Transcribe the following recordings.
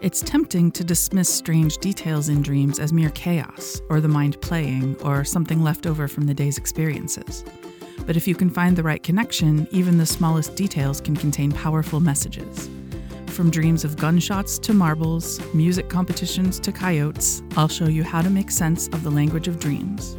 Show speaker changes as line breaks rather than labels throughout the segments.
It's tempting to dismiss strange details in dreams as mere chaos, or the mind playing, or something left over from the day's experiences. But if you can find the right connection, even the smallest details can contain powerful messages. From dreams of gunshots to marbles, music competitions to coyotes, I'll show you how to make sense of the language of dreams.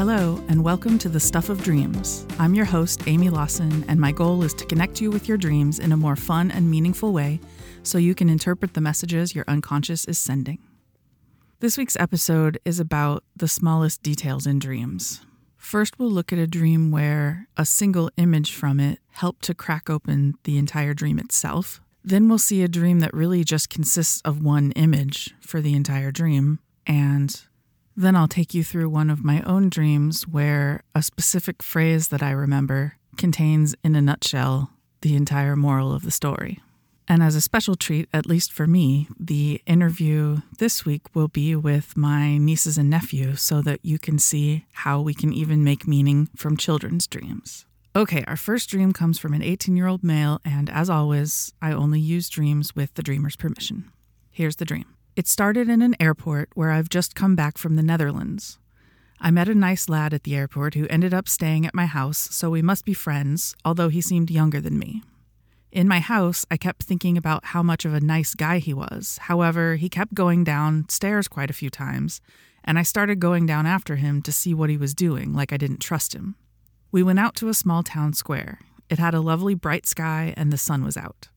Hello, and welcome to The Stuff of Dreams. I'm your host, Amy Lawson, and my goal is to connect you with your dreams in a more fun and meaningful way so you can interpret the messages your unconscious is sending. This week's episode is about the smallest details in dreams. First, we'll look at a dream where a single image from it helped to crack open the entire dream itself. Then we'll see a dream that really just consists of one image for the entire dream. And then I'll take you through one of my own dreams where a specific phrase that I remember contains, in a nutshell, the entire moral of the story. And as a special treat, at least for me, the interview this week will be with my nieces and nephew so that you can see how we can even make meaning from children's dreams. Okay, our first dream comes from an 18 year old male, and as always, I only use dreams with the dreamer's permission. Here's the dream. It started in an airport where I've just come back from the Netherlands. I met a nice lad at the airport who ended up staying at my house, so we must be friends, although he seemed younger than me. In my house, I kept thinking about how much of a nice guy he was. However, he kept going downstairs quite a few times, and I started going down after him to see what he was doing, like I didn't trust him. We went out to a small town square. It had a lovely bright sky, and the sun was out.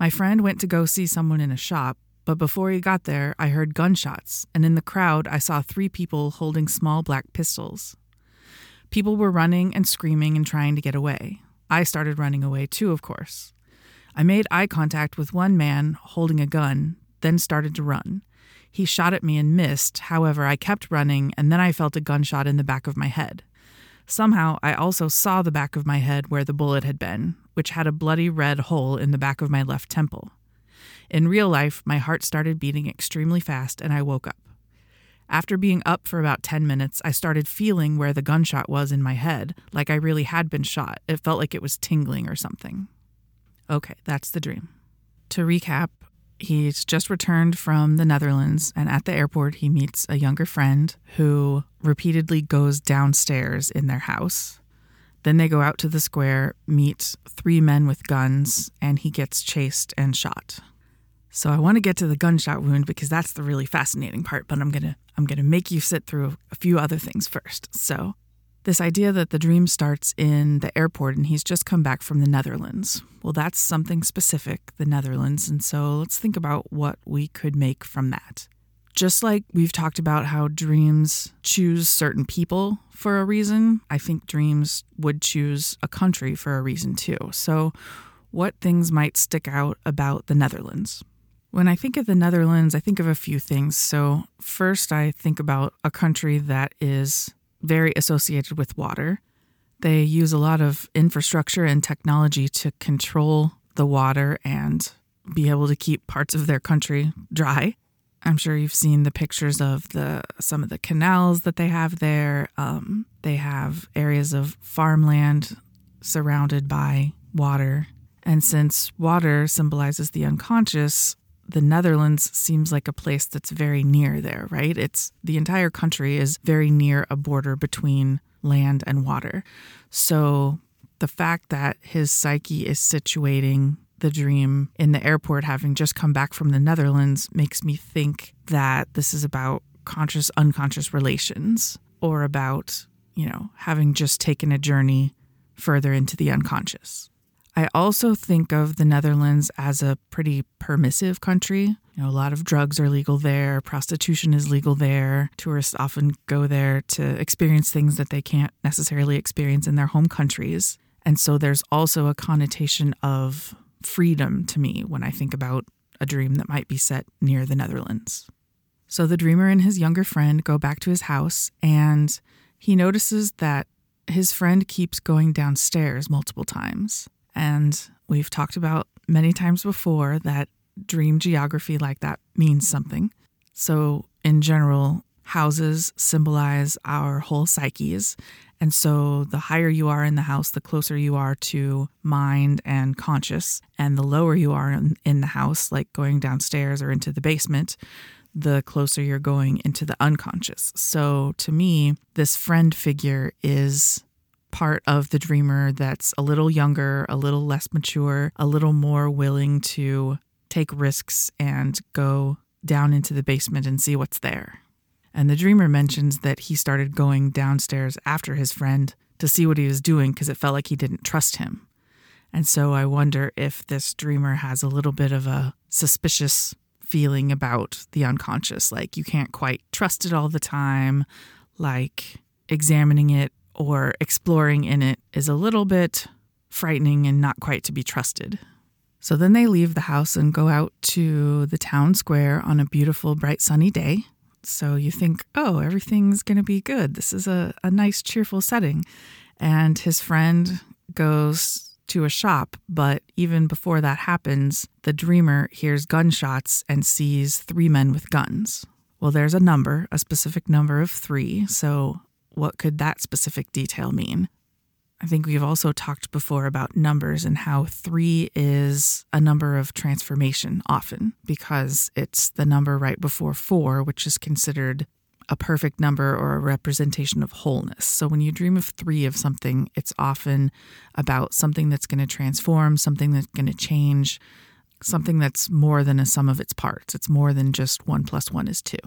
My friend went to go see someone in a shop, but before he got there, I heard gunshots, and in the crowd, I saw three people holding small black pistols. People were running and screaming and trying to get away. I started running away too, of course. I made eye contact with one man holding a gun, then started to run. He shot at me and missed, however, I kept running, and then I felt a gunshot in the back of my head. Somehow, I also saw the back of my head where the bullet had been, which had a bloody red hole in the back of my left temple. In real life, my heart started beating extremely fast and I woke up. After being up for about 10 minutes, I started feeling where the gunshot was in my head, like I really had been shot. It felt like it was tingling or something. Okay, that's the dream. To recap, he's just returned from the Netherlands, and at the airport, he meets a younger friend who repeatedly goes downstairs in their house. Then they go out to the square, meet three men with guns, and he gets chased and shot. So I want to get to the gunshot wound because that's the really fascinating part, but I'm going to I'm going to make you sit through a few other things first. So this idea that the dream starts in the airport and he's just come back from the Netherlands. Well, that's something specific, the Netherlands, and so let's think about what we could make from that. Just like we've talked about how dreams choose certain people for a reason, I think dreams would choose a country for a reason too. So, what things might stick out about the Netherlands? When I think of the Netherlands, I think of a few things. So, first, I think about a country that is very associated with water. They use a lot of infrastructure and technology to control the water and be able to keep parts of their country dry. I'm sure you've seen the pictures of the some of the canals that they have there. Um, they have areas of farmland surrounded by water, and since water symbolizes the unconscious, the Netherlands seems like a place that's very near there, right? It's the entire country is very near a border between land and water. So the fact that his psyche is situating the dream in the airport, having just come back from the Netherlands, makes me think that this is about conscious unconscious relations or about, you know, having just taken a journey further into the unconscious. I also think of the Netherlands as a pretty permissive country. You know, a lot of drugs are legal there, prostitution is legal there. Tourists often go there to experience things that they can't necessarily experience in their home countries. And so there's also a connotation of freedom to me when I think about a dream that might be set near the Netherlands. So the dreamer and his younger friend go back to his house, and he notices that his friend keeps going downstairs multiple times. And we've talked about many times before that dream geography like that means something. So, in general, houses symbolize our whole psyches. And so the higher you are in the house, the closer you are to mind and conscious. And the lower you are in, the house, like going downstairs or into the basement, the closer you're going into the unconscious. So to me, this friend figure is part of the dreamer that's a little younger, a little less mature, a little more willing to take risks and go down into the basement and see what's there. And the dreamer mentions that he started going downstairs after his friend to see what he was doing because it felt like he didn't trust him. And so I wonder if this dreamer has a little bit of a suspicious feeling about the unconscious. Like you can't quite trust it all the time. Like examining it or exploring in it is a little bit frightening and not quite to be trusted. So then they leave the house and go out to the town square on a beautiful, bright, sunny day. So you think, oh, everything's going to be good. This is a, a nice, cheerful setting. And his friend goes to a shop, but even before that happens, the dreamer hears gunshots and sees three men with guns. Well, there's a number, a specific number of three. So, what could that specific detail mean? I think we've also talked before about numbers and how three is a number of transformation often because it's the number right before four, which is considered a perfect number or a representation of wholeness. So when you dream of three of something, it's often about something that's going to transform, something that's going to change, something that's more than a sum of its parts. It's more than just one plus one is two.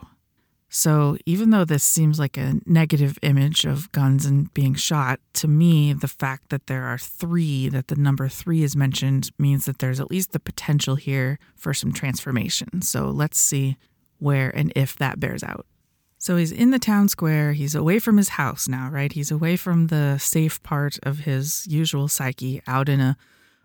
So, even though this seems like a negative image of guns and being shot, to me, the fact that there are three, that the number three is mentioned, means that there's at least the potential here for some transformation. So, let's see where and if that bears out. So, he's in the town square. He's away from his house now, right? He's away from the safe part of his usual psyche, out in a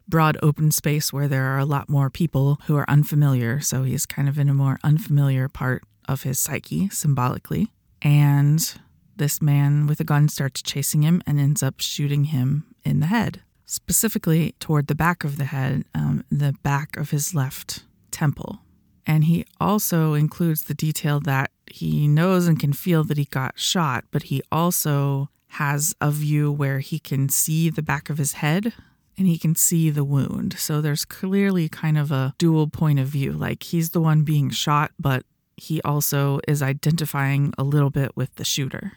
broad open space where there are a lot more people who are unfamiliar. So, he's kind of in a more unfamiliar part of his psyche symbolically. And this man with a gun starts chasing him and ends up shooting him in the head, specifically toward the back of the head, um, the back of his left temple. And he also includes the detail that he knows and can feel that he got shot, but he also has a view where he can see the back of his head and he can see the wound. So there's clearly kind of a dual point of view. Like he's the one being shot, but he also is identifying a little bit with the shooter.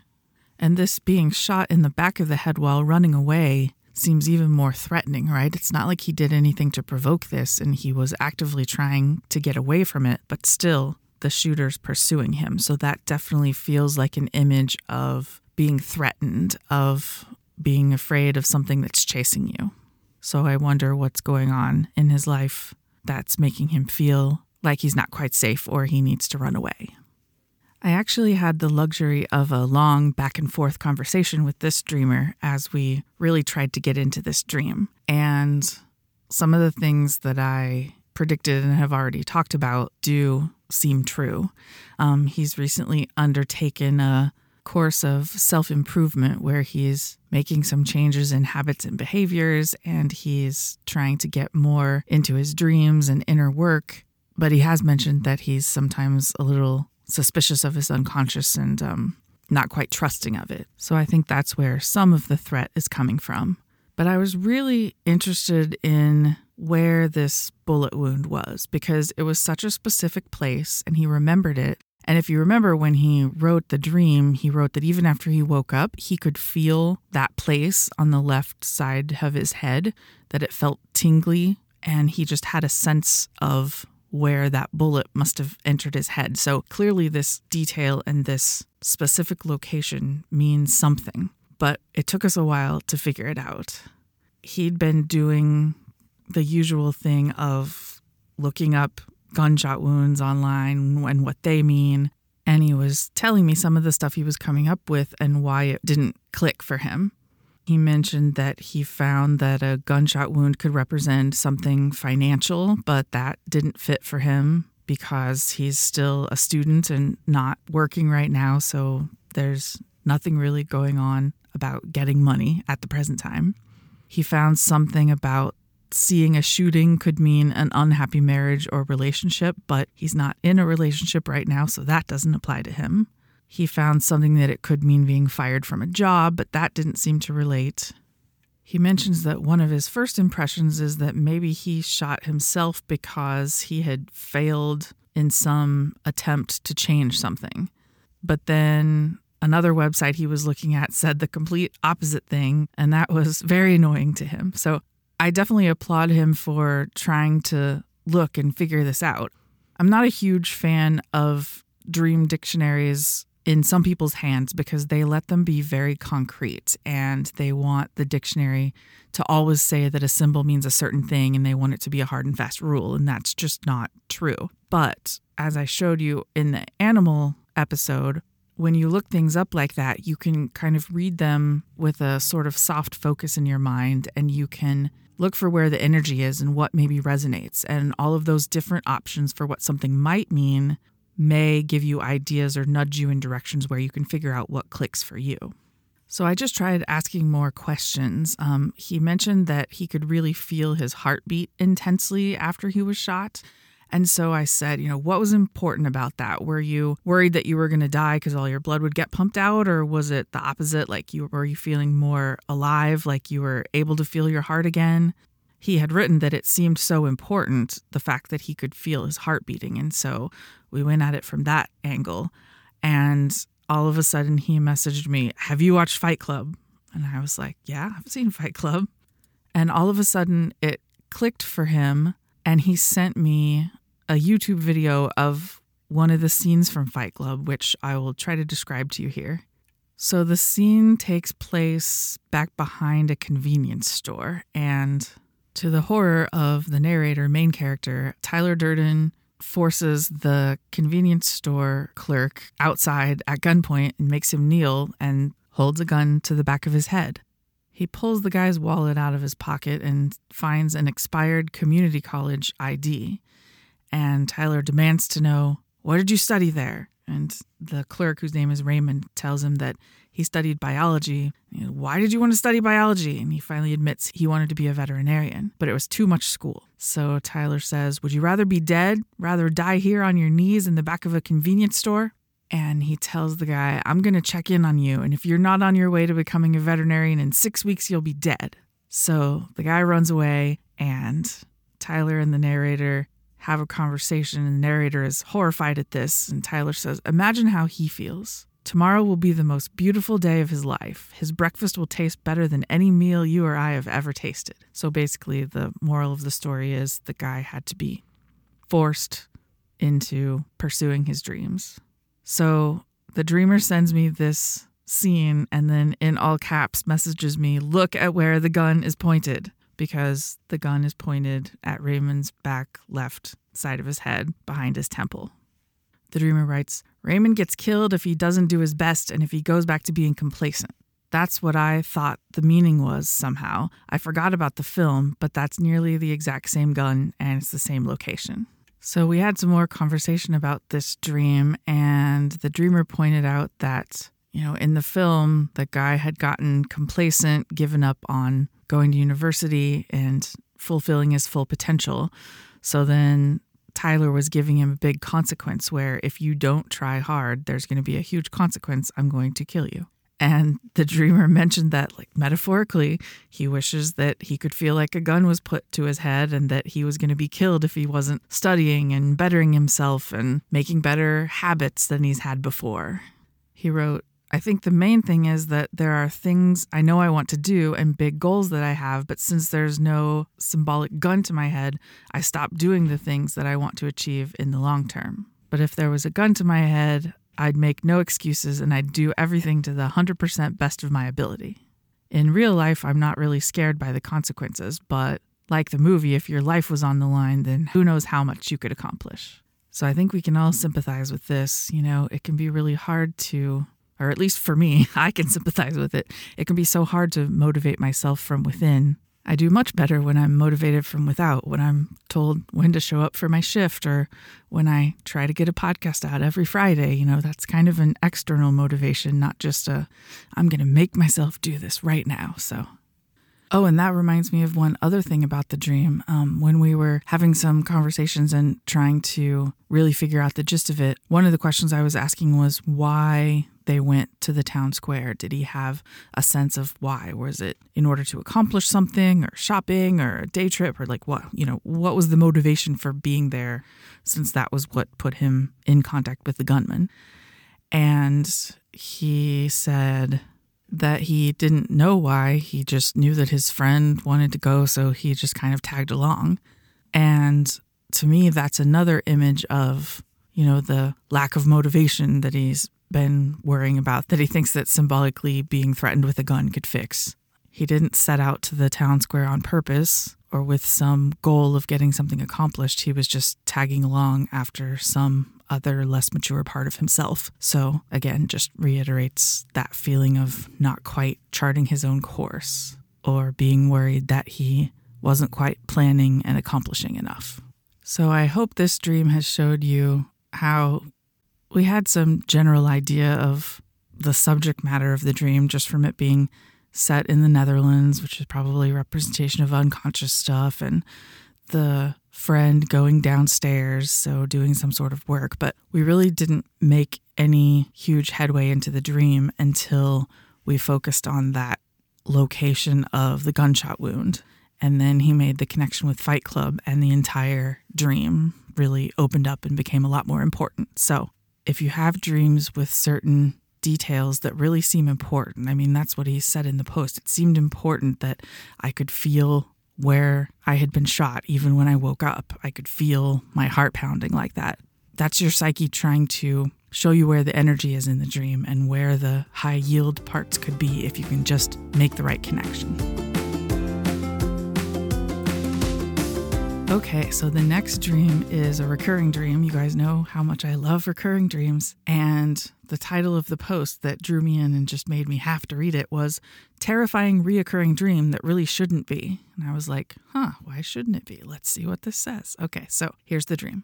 And this being shot in the back of the head while running away seems even more threatening, right? It's not like he did anything to provoke this and he was actively trying to get away from it, but still, the shooter's pursuing him. So that definitely feels like an image of being threatened, of being afraid of something that's chasing you. So I wonder what's going on in his life that's making him feel like he's not quite safe or he needs to run away. I actually had the luxury of a long back and forth conversation with this dreamer as we really tried to get into this dream. And some of the things that I predicted and have already talked about do seem true. Um, he's recently undertaken a course of self improvement where he's making some changes in habits and behaviors, and he's trying to get more into his dreams and inner work but he has mentioned that he's sometimes a little suspicious of his unconscious and um, not quite trusting of it. So I think that's where some of the threat is coming from. But I was really interested in where this bullet wound was because it was such a specific place and he remembered it. And if you remember when he wrote the dream, he wrote that even after he woke up, he could feel that place on the left side of his head, that it felt tingly, and he just had a sense of where that bullet must have entered his head. So clearly, this detail and this specific location means something, but it took us a while to figure it out. He'd been doing the usual thing of looking up gunshot wounds online and what they mean. And he was telling me some of the stuff he was coming up with and why it didn't click for him. He mentioned that he found that a gunshot wound could represent something financial, but that didn't fit for him because he's still a student and not working right now. So there's nothing really going on about getting money at the present time. He found something about seeing a shooting could mean an unhappy marriage or relationship, but he's not in a relationship right now, so that doesn't apply to him. He found something that it could mean being fired from a job, but that didn't seem to relate. He mentions that one of his first impressions is that maybe he shot himself because he had failed in some attempt to change something. But then another website he was looking at said the complete opposite thing, and that was very annoying to him. So I definitely applaud him for trying to look and figure this out. I'm not a huge fan of dream dictionaries in some people's hands because they let them be very concrete and they want the dictionary to always say that a symbol means a certain thing and they want it to be a hard and fast rule. And that's just not true. But as I showed you in the animal episode, when you look things up like that, you can kind of read them with a sort of soft focus in your mind and you can look for where the energy is and what maybe resonates. And all of those different options for what something might mean may give you ideas or nudge you in directions where you can figure out what clicks for you. So I just tried asking more questions. Um, he mentioned that he could really feel his heartbeat intensely after he was shot. And so I said, you know, what was important about that? Were you worried that you were going to die because all your blood would get pumped out, or was it the opposite? Like you were you feeling more alive, like you were able to feel your heart again? He had written that it seemed so important, the fact that he could feel his heart beating. And so we went at it from that angle. And all of a sudden he messaged me, Have you watched Fight Club? And I was like, Yeah, I've seen Fight Club. And all of a sudden it clicked for him and he sent me a YouTube video of one of the scenes from Fight Club, which I will try to describe to you here. So the scene takes place back behind a convenience store, and to the horror of the narrator, main character, Tyler Durden forces the convenience store clerk outside at gunpoint and makes him kneel and holds a gun to the back of his head. He pulls the guy's wallet out of his pocket and finds an expired community college ID and Tyler demands to know, What did you study there? And the clerk, whose name is Raymond, tells him that he studied biology. Why did you want to study biology? And he finally admits he wanted to be a veterinarian, but it was too much school. So Tyler says, Would you rather be dead, rather die here on your knees in the back of a convenience store? And he tells the guy, I'm going to check in on you. And if you're not on your way to becoming a veterinarian in six weeks, you'll be dead. So the guy runs away, and Tyler and the narrator have a conversation, and the narrator is horrified at this. And Tyler says, Imagine how he feels. Tomorrow will be the most beautiful day of his life. His breakfast will taste better than any meal you or I have ever tasted. So basically, the moral of the story is the guy had to be forced into pursuing his dreams. So the dreamer sends me this scene and then in all caps messages me, Look at where the gun is pointed because the gun is pointed at Raymond's back left side of his head behind his temple. The dreamer writes Raymond gets killed if he doesn't do his best and if he goes back to being complacent. That's what I thought the meaning was somehow. I forgot about the film, but that's nearly the exact same gun and it's the same location. So we had some more conversation about this dream, and the dreamer pointed out that, you know, in the film, the guy had gotten complacent, given up on going to university and fulfilling his full potential. So then Tyler was giving him a big consequence where if you don't try hard, there's going to be a huge consequence. I'm going to kill you. And the dreamer mentioned that, like metaphorically, he wishes that he could feel like a gun was put to his head and that he was going to be killed if he wasn't studying and bettering himself and making better habits than he's had before. He wrote, I think the main thing is that there are things I know I want to do and big goals that I have, but since there's no symbolic gun to my head, I stop doing the things that I want to achieve in the long term. But if there was a gun to my head, I'd make no excuses and I'd do everything to the 100% best of my ability. In real life, I'm not really scared by the consequences, but like the movie, if your life was on the line, then who knows how much you could accomplish. So I think we can all sympathize with this. You know, it can be really hard to or at least for me, I can sympathize with it. It can be so hard to motivate myself from within. I do much better when I'm motivated from without, when I'm told when to show up for my shift, or when I try to get a podcast out every Friday. You know, that's kind of an external motivation, not just a, I'm going to make myself do this right now. So, Oh, and that reminds me of one other thing about the dream. Um, when we were having some conversations and trying to really figure out the gist of it, one of the questions I was asking was why they went to the town square. Did he have a sense of why? Was it in order to accomplish something or shopping or a day trip or like what, you know, what was the motivation for being there since that was what put him in contact with the gunman? And he said, that he didn't know why. He just knew that his friend wanted to go, so he just kind of tagged along. And to me, that's another image of, you know, the lack of motivation that he's been worrying about, that he thinks that symbolically being threatened with a gun could fix. He didn't set out to the town square on purpose or with some goal of getting something accomplished. He was just tagging along after some other less mature part of himself. So, again, just reiterates that feeling of not quite charting his own course or being worried that he wasn't quite planning and accomplishing enough. So, I hope this dream has showed you how we had some general idea of the subject matter of the dream just from it being set in the Netherlands, which is probably a representation of unconscious stuff, and the friend going downstairs, so doing some sort of work. But we really didn't make any huge headway into the dream until we focused on that location of the gunshot wound. And then he made the connection with Fight Club, and the entire dream really opened up and became a lot more important. So, if you have dreams with certain details that really seem important. I mean, that's what he said in the post. It seemed important that I could feel where I had been shot even when I woke up. I could feel my heart pounding like that. That's your psyche trying to show you where the energy is in the dream and where the high yield parts could be if you can just make the right connection. Okay, so the next dream is a recurring dream. You guys know how much I love recurring dreams. And the title of the post that drew me in and just made me have to read it was Terrifying Reoccurring Dream That Really Shouldn't Be. And I was like, huh, why shouldn't it be? Let's see what this says. Okay, so here's the dream.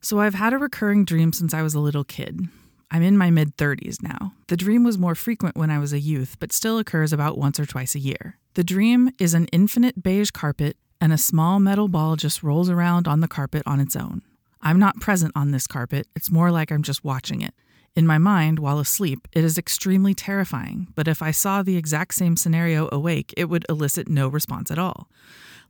So I've had a recurring dream since I was a little kid. I'm in my mid 30s now. The dream was more frequent when I was a youth, but still occurs about once or twice a year. The dream is an infinite beige carpet and a small metal ball just rolls around on the carpet on its own. I'm not present on this carpet, it's more like I'm just watching it. In my mind, while asleep, it is extremely terrifying, but if I saw the exact same scenario awake, it would elicit no response at all.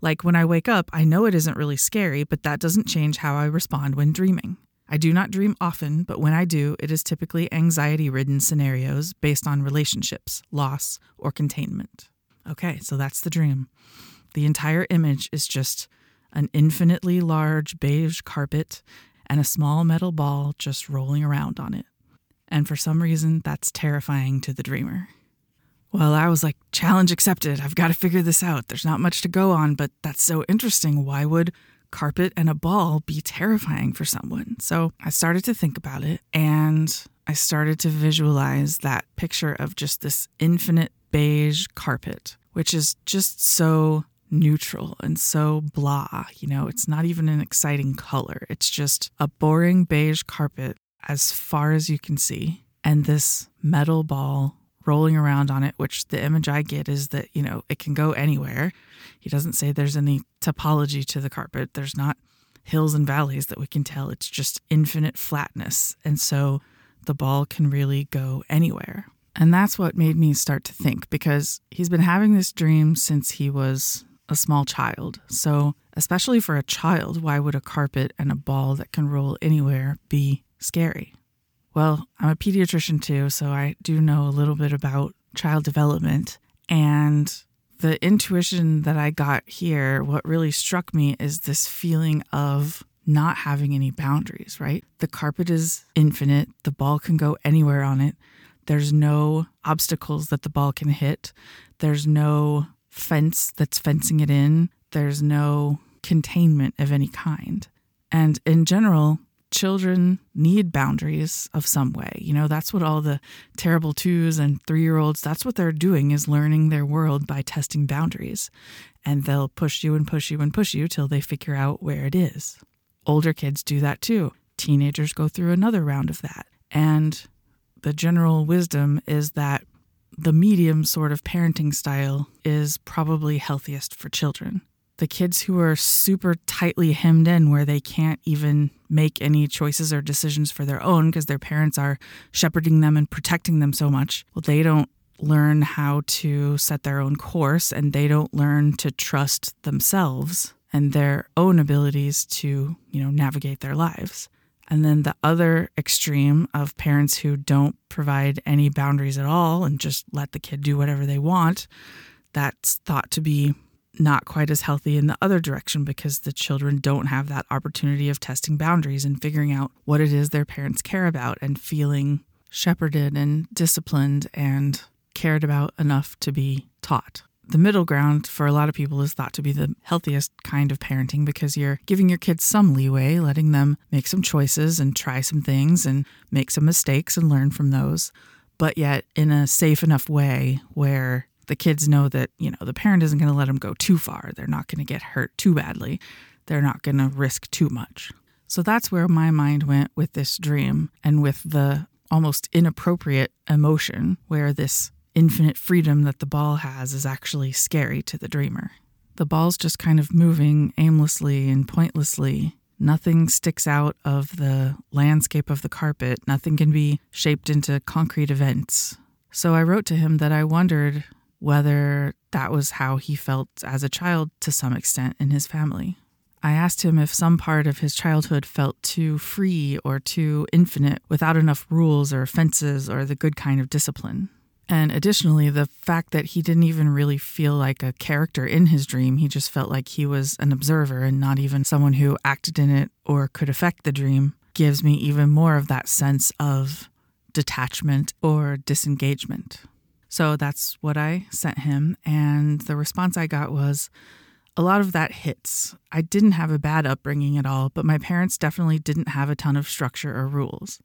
Like when I wake up, I know it isn't really scary, but that doesn't change how I respond when dreaming. I do not dream often, but when I do, it is typically anxiety ridden scenarios based on relationships, loss, or containment. Okay, so that's the dream. The entire image is just an infinitely large beige carpet and a small metal ball just rolling around on it. And for some reason, that's terrifying to the dreamer. Well, I was like, challenge accepted. I've got to figure this out. There's not much to go on, but that's so interesting. Why would carpet and a ball be terrifying for someone? So I started to think about it and I started to visualize that picture of just this infinite beige carpet, which is just so neutral and so blah. You know, it's not even an exciting color. It's just a boring beige carpet as far as you can see, and this metal ball rolling around on it, which the image I get is that, you know, it can go anywhere. He doesn't say there's any topology to the carpet. There's not hills and valleys that we can tell. It's just infinite flatness. And so the ball can really go anywhere. And that's what made me start to think because he's been having this dream since he was a small child. So, especially for a child, why would a carpet and a ball that can roll anywhere be scary? Well, I'm a pediatrician too, so I do know a little bit about child development. And the intuition that I got here, what really struck me is this feeling of not having any boundaries, right? The carpet is infinite, the ball can go anywhere on it. There's no obstacles that the ball can hit. There's no fence that's fencing it in. There's no containment of any kind. And in general, children need boundaries of some way. You know, that's what all the terrible twos and three year olds, that's what they're doing is learning their world by testing boundaries. And they'll push you and push you and push you till they figure out where it is. Older kids do that too. Teenagers go through another round of that. And the general wisdom is that the medium sort of parenting style is probably healthiest for children. The kids who are super tightly hemmed in, where they can't even make any choices or decisions for their own because their parents are shepherding them and protecting them so much, well, they don't learn how to set their own course and they don't learn to trust themselves and their own abilities to, you know, navigate their lives. And then the other extreme of parents who don't provide any boundaries at all and just let the kid do whatever they want, that's thought to be not quite as healthy in the other direction because the children don't have that opportunity of testing boundaries and figuring out what it is their parents care about and feeling shepherded and disciplined and cared about enough to be taught. The middle ground for a lot of people is thought to be the healthiest kind of parenting because you're giving your kids some leeway, letting them make some choices and try some things and make some mistakes and learn from those, but yet in a safe enough way where the kids know that, you know, the parent isn't going to let them go too far. They're not going to get hurt too badly. They're not going to risk too much. So that's where my mind went with this dream and with the almost inappropriate emotion where this infinite freedom that the ball has is actually scary to the dreamer. The ball's just kind of moving aimlessly and pointlessly. Nothing sticks out of the landscape of the carpet. Nothing can be shaped into concrete events. So I wrote to him that I wondered whether that was how he felt as a child to some extent in his family. I asked him if some part of his childhood felt too free or too infinite without enough rules or fences or the good kind of discipline. And additionally, the fact that he didn't even really feel like a character in his dream, he just felt like he was an observer and not even someone who acted in it or could affect the dream, gives me even more of that sense of detachment or disengagement. So that's what I sent him. And the response I got was, a lot of that hits. I didn't have a bad upbringing at all, but my parents definitely didn't have a ton of structure or rules.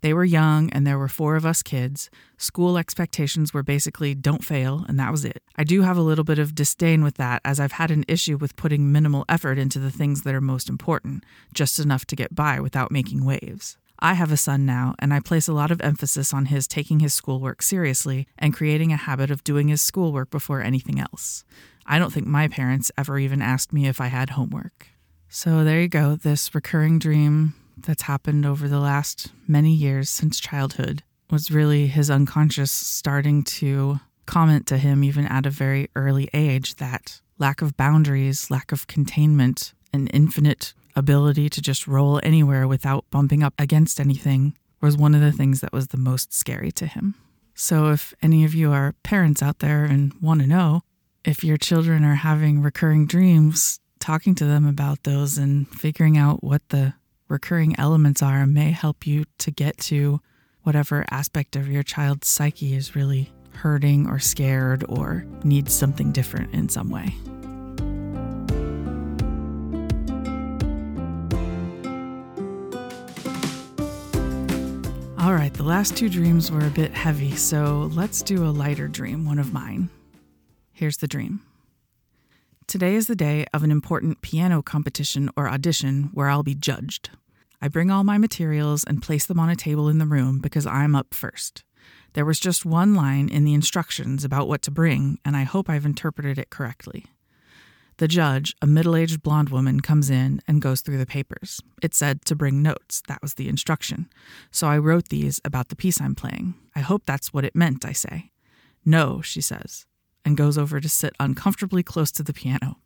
They were young and there were four of us kids. School expectations were basically don't fail, and that was it. I do have a little bit of disdain with that as I've had an issue with putting minimal effort into the things that are most important, just enough to get by without making waves. I have a son now, and I place a lot of emphasis on his taking his schoolwork seriously and creating a habit of doing his schoolwork before anything else. I don't think my parents ever even asked me if I had homework. So there you go, this recurring dream that's happened over the last many years since childhood was really his unconscious starting to comment to him, even at a very early age, that lack of boundaries, lack of containment, an infinite ability to just roll anywhere without bumping up against anything was one of the things that was the most scary to him. So, if any of you are parents out there and want to know, if your children are having recurring dreams, talking to them about those and figuring out what the recurring elements are may help you to get to whatever aspect of your child's psyche is really hurting or scared or needs something different in some way. All right, the last two dreams were a bit heavy, so let's do a lighter dream, one of mine. Here's the dream. Today is the day of an important piano competition or audition where I'll be judged. I bring all my materials and place them on a table in the room because I'm up first. There was just one line in the instructions about what to bring, and I hope I've interpreted it correctly. The judge, a middle aged blonde woman, comes in and goes through the papers. It said to bring notes. That was the instruction. So I wrote these about the piece I'm playing. I hope that's what it meant, I say. No, she says and goes over to sit uncomfortably close to the piano.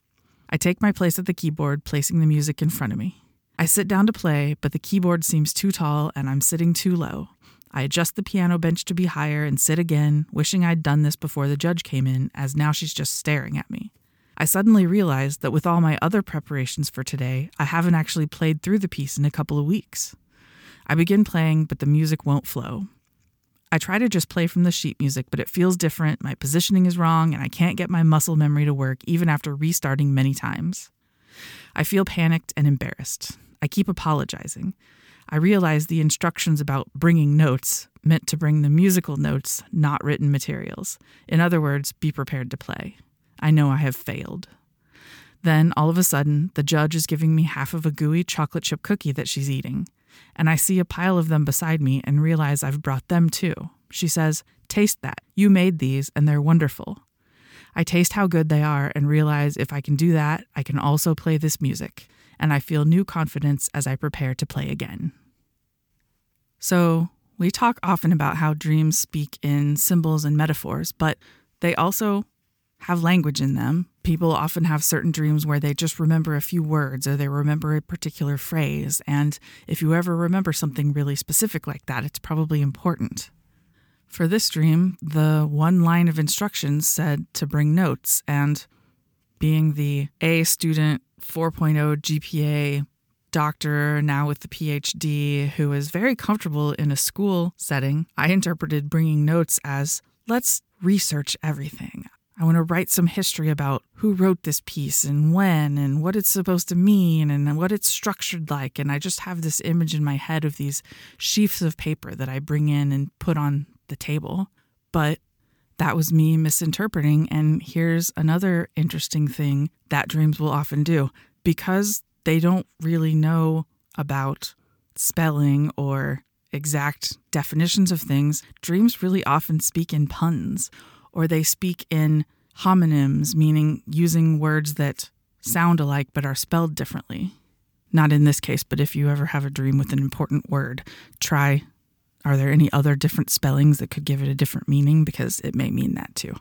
I take my place at the keyboard, placing the music in front of me. I sit down to play, but the keyboard seems too tall and I'm sitting too low. I adjust the piano bench to be higher and sit again, wishing I'd done this before the judge came in, as now she's just staring at me. I suddenly realize that with all my other preparations for today, I haven't actually played through the piece in a couple of weeks. I begin playing, but the music won't flow. I try to just play from the sheet music, but it feels different. My positioning is wrong, and I can't get my muscle memory to work even after restarting many times. I feel panicked and embarrassed. I keep apologizing. I realize the instructions about bringing notes meant to bring the musical notes, not written materials. In other words, be prepared to play. I know I have failed. Then, all of a sudden, the judge is giving me half of a gooey chocolate chip cookie that she's eating and I see a pile of them beside me and realize I've brought them too. She says, Taste that. You made these and they're wonderful. I taste how good they are and realize if I can do that, I can also play this music, and I feel new confidence as I prepare to play again. So, we talk often about how dreams speak in symbols and metaphors, but they also have language in them. People often have certain dreams where they just remember a few words or they remember a particular phrase. And if you ever remember something really specific like that, it's probably important. For this dream, the one line of instructions said to bring notes. And being the A student, 4.0 GPA, doctor, now with the PhD, who is very comfortable in a school setting, I interpreted bringing notes as let's research everything. I want to write some history about who wrote this piece and when and what it's supposed to mean and what it's structured like. And I just have this image in my head of these sheafs of paper that I bring in and put on the table. But that was me misinterpreting. And here's another interesting thing that dreams will often do because they don't really know about spelling or exact definitions of things, dreams really often speak in puns or they speak in homonyms, meaning using words that sound alike but are spelled differently. Not in this case, but if you ever have a dream with an important word, try are there any other different spellings that could give it a different meaning? Because it may mean that too.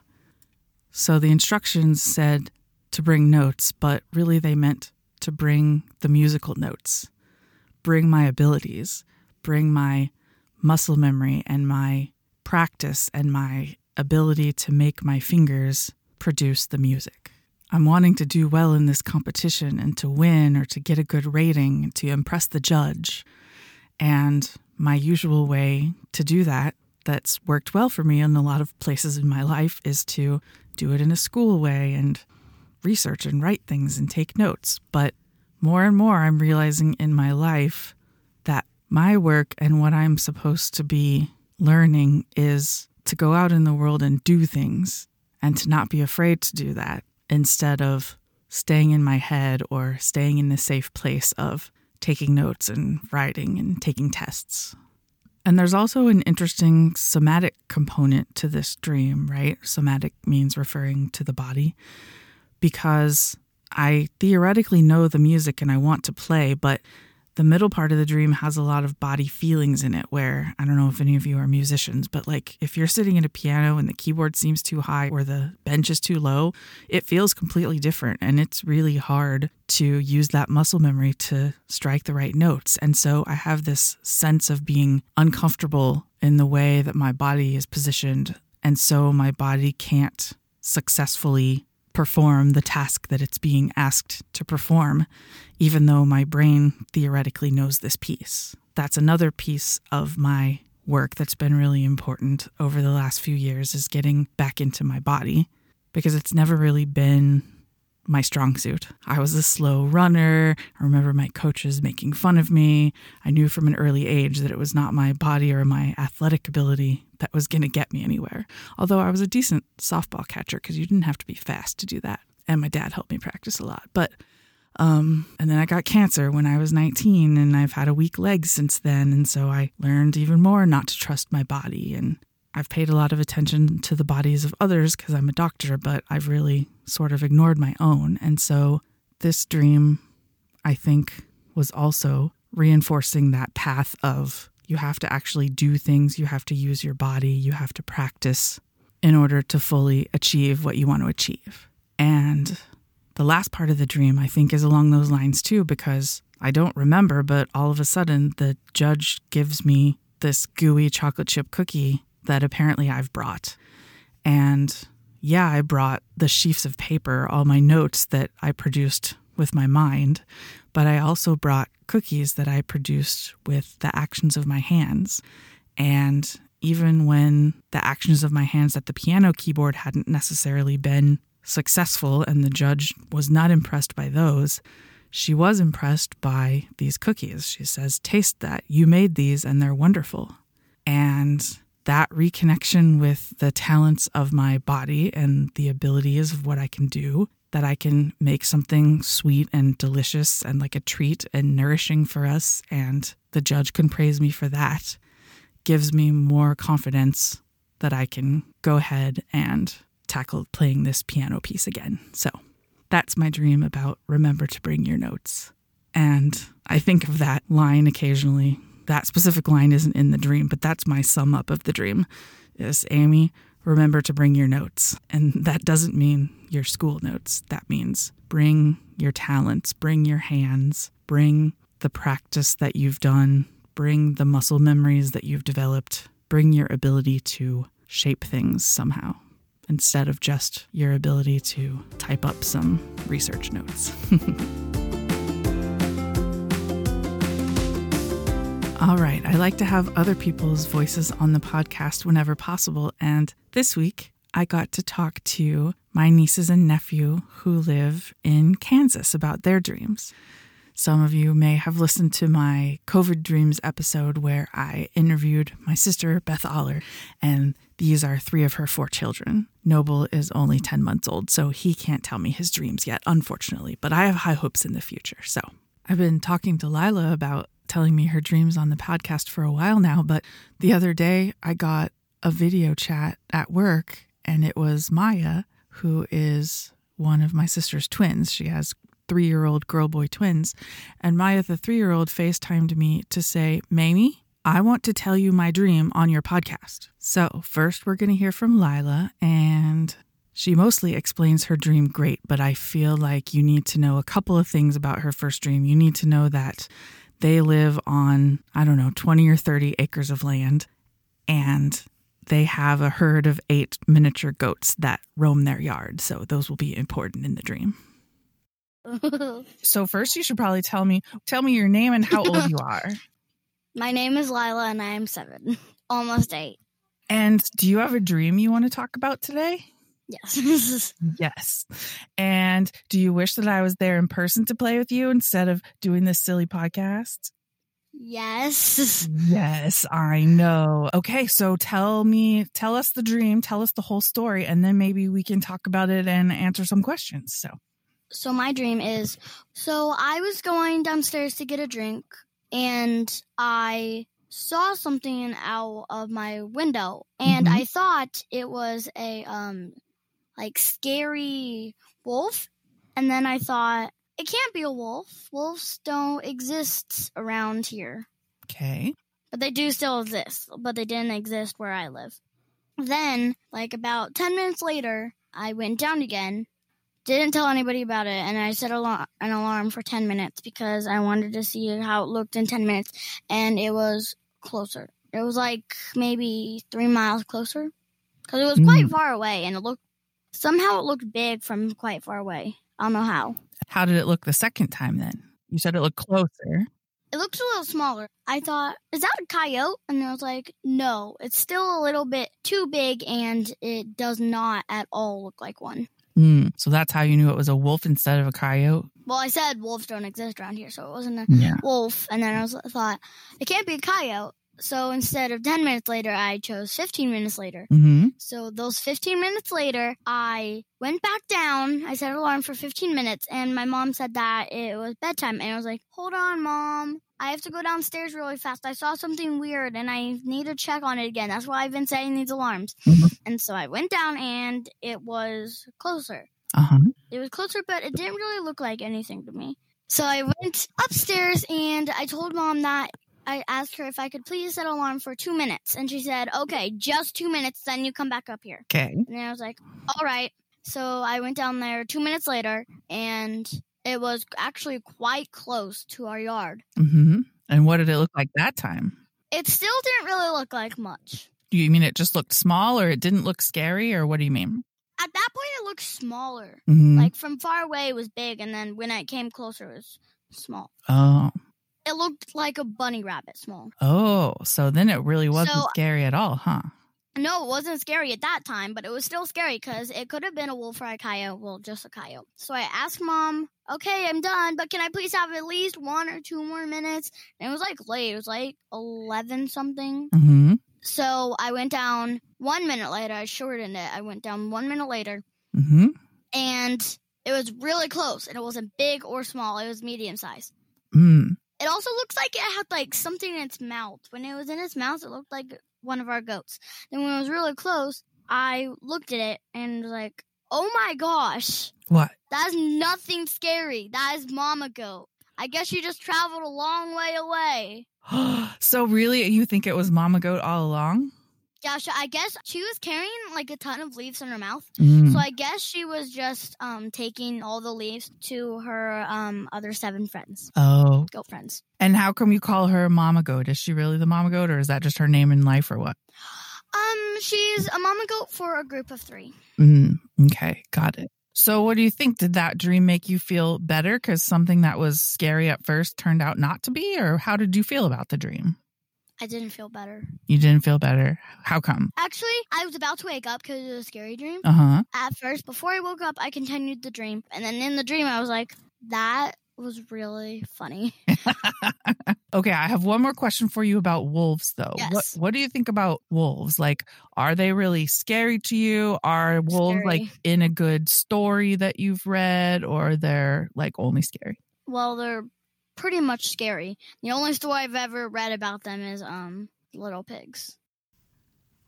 So the instructions said to bring notes, but really they meant to bring the musical notes, bring my abilities, bring my muscle memory and my practice and my ability to make my fingers produce the music. I'm wanting to do well in this competition and to win or to get a good rating, to impress the judge. And my usual way to do that, that's worked well for me in a lot of places in my life, is to do it in a school way and research and write things and take notes. But more and more, I'm realizing in my life that my work and what I'm supposed to be learning is to go out in the world and do things and to not be afraid to do that instead of staying in my head or staying in the safe place of taking notes and writing and taking tests. And there's also an interesting somatic component to this dream, right? Somatic means referring to the body because I theoretically know the music and I want to play, but the middle part of the dream has a lot of body feelings in it where I don't know if any of you are musicians, but like if you're sitting at a piano and the keyboard seems too high or the bench is too low, it feels completely different and it's really hard to use that muscle memory to strike the right notes. And so I have this sense of being uncomfortable in the way that my body is positioned and so my body can't successfully perform the task that it's being asked to perform, even though my brain theoretically knows this piece. That's another piece of my work that's been really important over the last few years is getting back into my body because it's never really been my strong suit. I was a slow runner. I remember my coaches making fun of me. I knew from an early age that it was not my body or my athletic ability that was going to get me anywhere. Although I was a decent softball catcher because you didn't have to be fast to do that. And my dad helped me practice a lot. But, um, and then I got cancer when I was 19 and I've had a weak leg since then. And so I learned even more not to trust my body and I've paid a lot of attention to the bodies of others because I'm a doctor, but I've really sort of ignored my own. And so this dream, I think, was also reinforcing that path of you have to actually do things, you have to use your body, you have to practice in order to fully achieve what you want to achieve. And the last part of the dream, I think, is along those lines too, because I don't remember, but all of a sudden the judge gives me this gooey chocolate chip cookie that apparently I've brought. And yeah, I brought the sheafs of paper, all my notes that I produced with my mind, but I also brought cookies that I produced with the actions of my hands. And even when the actions of my hands at the piano keyboard hadn't necessarily been successful and the judge was not impressed by those, she was impressed by these cookies. She says, Taste that. You made these and they're wonderful. And that reconnection with the talents of my body and the abilities of what I can do, that I can make something sweet and delicious and like a treat and nourishing for us, and the judge can praise me for that, gives me more confidence that I can go ahead and tackle playing this piano piece again. So that's my dream about remember to bring your notes. And I think of that line occasionally. That specific line isn't in the dream, but that's my sum up of the dream. Is Amy, remember to bring your notes. And that doesn't mean your school notes. That means bring your talents, bring your hands, bring the practice that you've done, bring the muscle memories that you've developed, bring your ability to shape things somehow instead of just your ability to type up some research notes. All right, I like to have other people's voices on the podcast whenever possible. And this week, I got to talk to my nieces and nephew who live in Kansas about their dreams. Some of you may have listened to my COVID Dreams episode where I interviewed my sister, Beth Aller, and these are three of her four children. Noble is only 10 months old, so he can't tell me his dreams yet, unfortunately, but I have high hopes in the future. So I've been talking to Lila about telling me her dreams on the podcast for a while now, but the other day I got a video chat at work, and it was Maya, who is one of my sister's twins. She has three year old girl boy twins. And Maya, the three year old, FaceTimed me to say, Mamie, I want to tell you my dream on your podcast. So, first, we're going to hear from Lila, and she mostly explains her dream great, but I feel like you need to know a couple of things about her first dream. You need to know that they live on, I don't know, 20 or 30 acres of land, and they have a herd of eight miniature goats that roam their yard. So, those will be important in the dream. so first you should probably tell me tell me your name and how old you are.
My name is Lila and I am seven. Almost eight.
And do you have a dream you want to talk about today?
Yes.
yes. And do you wish that I was there in person to play with you instead of doing this silly podcast?
Yes.
Yes, I know. Okay, so tell me, tell us the dream, tell us the whole story, and then maybe we can talk about it and answer some questions. So,
so my dream is so I was going downstairs to get a drink and I saw something out of my window and mm-hmm. I thought it was a um like scary wolf and then I thought it can't be a wolf. Wolves don't exist around here.
Okay.
But they do still exist, but they didn't exist where I live. Then, like about 10 minutes later, I went down again didn't tell anybody about it, and I set an alarm for 10 minutes because I wanted to see how it looked in 10 minutes, and it was closer. It was like maybe three miles closer because it was mm. quite far away, and it looked somehow it looked big from quite far away. I don't know how.
How did it look the second time then? You said it looked closer.
It looks a little smaller. I thought, is that a coyote? And I was like, no, it's still a little bit too big and it does not at all look like one.
Mm, so that's how you knew it was a wolf instead of a coyote?
Well, I said wolves don't exist around here, so it wasn't a yeah. wolf. And then I was thought, it can't be a coyote. So instead of 10 minutes later, I chose 15 minutes later.
Mm-hmm.
So those 15 minutes later, I went back down. I set an alarm for 15 minutes, and my mom said that it was bedtime. And I was like, hold on, mom. I have to go downstairs really fast. I saw something weird and I need to check on it again. That's why I've been setting these alarms. Mm-hmm. And so I went down and it was closer.
Uh-huh.
It was closer, but it didn't really look like anything to me. So I went upstairs and I told mom that I asked her if I could please set alarm for two minutes. And she said, okay, just two minutes, then you come back up here.
Okay.
And I was like, all right. So I went down there two minutes later and it was actually quite close to our yard.
Mm-hmm. And what did it look like that time?
It still didn't really look like much.
Do you mean it just looked small or it didn't look scary or what do you mean?
At that point, it looked smaller.
Mm-hmm.
Like from far away, it was big. And then when I came closer, it was small.
Oh.
It looked like a bunny rabbit small.
Oh, so then it really wasn't so, scary at all, huh?
No, it wasn't scary at that time, but it was still scary because it could have been a wolf or a coyote. Well, just a coyote. So I asked mom, okay, I'm done, but can I please have at least one or two more minutes? And it was like late. It was like 11 something.
Mm-hmm.
So I went down one minute later. I shortened it. I went down one minute later.
Mm-hmm.
And it was really close. And it wasn't big or small. It was medium size.
Mm.
It also looks like it had like something in its mouth. When it was in its mouth, it looked like one of our goats. Then when it was really close, I looked at it and was like, "Oh my gosh,
What?
that's nothing scary. That is Mama Goat. I guess she just traveled a long way away."
so really you think it was mama goat all along?
Yeah, I guess she was carrying like a ton of leaves in her mouth.
Mm.
So I guess she was just um taking all the leaves to her um other seven friends,
oh.
goat friends.
And how come you call her mama goat? Is she really the mama goat or is that just her name in life or what?
Um, she's a mama goat for a group of three.
Mm, okay, got it. So, what do you think? Did that dream make you feel better because something that was scary at first turned out not to be? Or how did you feel about the dream?
I didn't feel better.
You didn't feel better. How come?
Actually, I was about to wake up because it was a scary dream.
Uh huh.
At first, before I woke up, I continued the dream. And then in the dream, I was like, that was really funny.
okay, I have one more question for you about wolves, though. What
Yes.
What do you think about wolves? Like, are they really scary to you? Are wolves like in a good story that you've read, or they're like only scary?
Well, they're pretty much scary. The only story I've ever read about them is um Little Pigs.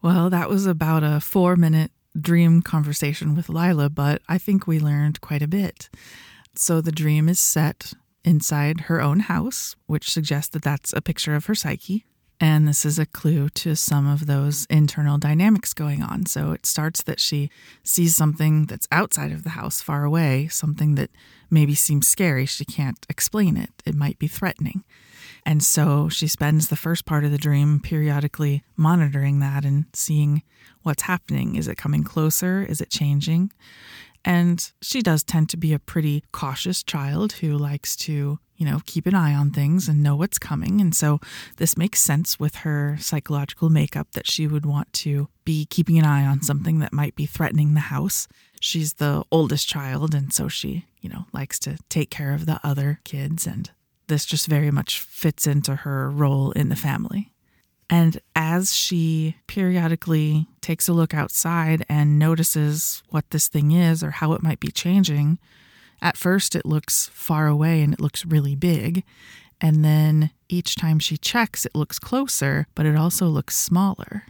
Well, that was about a four minute dream conversation with Lila, but I think we learned quite a bit. So the dream is set inside her own house, which suggests that that's a picture of her psyche. And this is a clue to some of those internal dynamics going on. So it starts that she sees something that's outside of the house, far away, something that maybe seems scary. She can't explain it, it might be threatening. And so she spends the first part of the dream periodically monitoring that and seeing what's happening. Is it coming closer? Is it changing? And she does tend to be a pretty cautious child who likes to, you know, keep an eye on things and know what's coming. And so this makes sense with her psychological makeup that she would want to be keeping an eye on something that might be threatening the house. She's the oldest child, and so she, you know, likes to take care of the other kids. And this just very much fits into her role in the family. And as she periodically takes a look outside and notices what this thing is or how it might be changing, at first it looks far away and it looks really big. And then each time she checks, it looks closer, but it also looks smaller.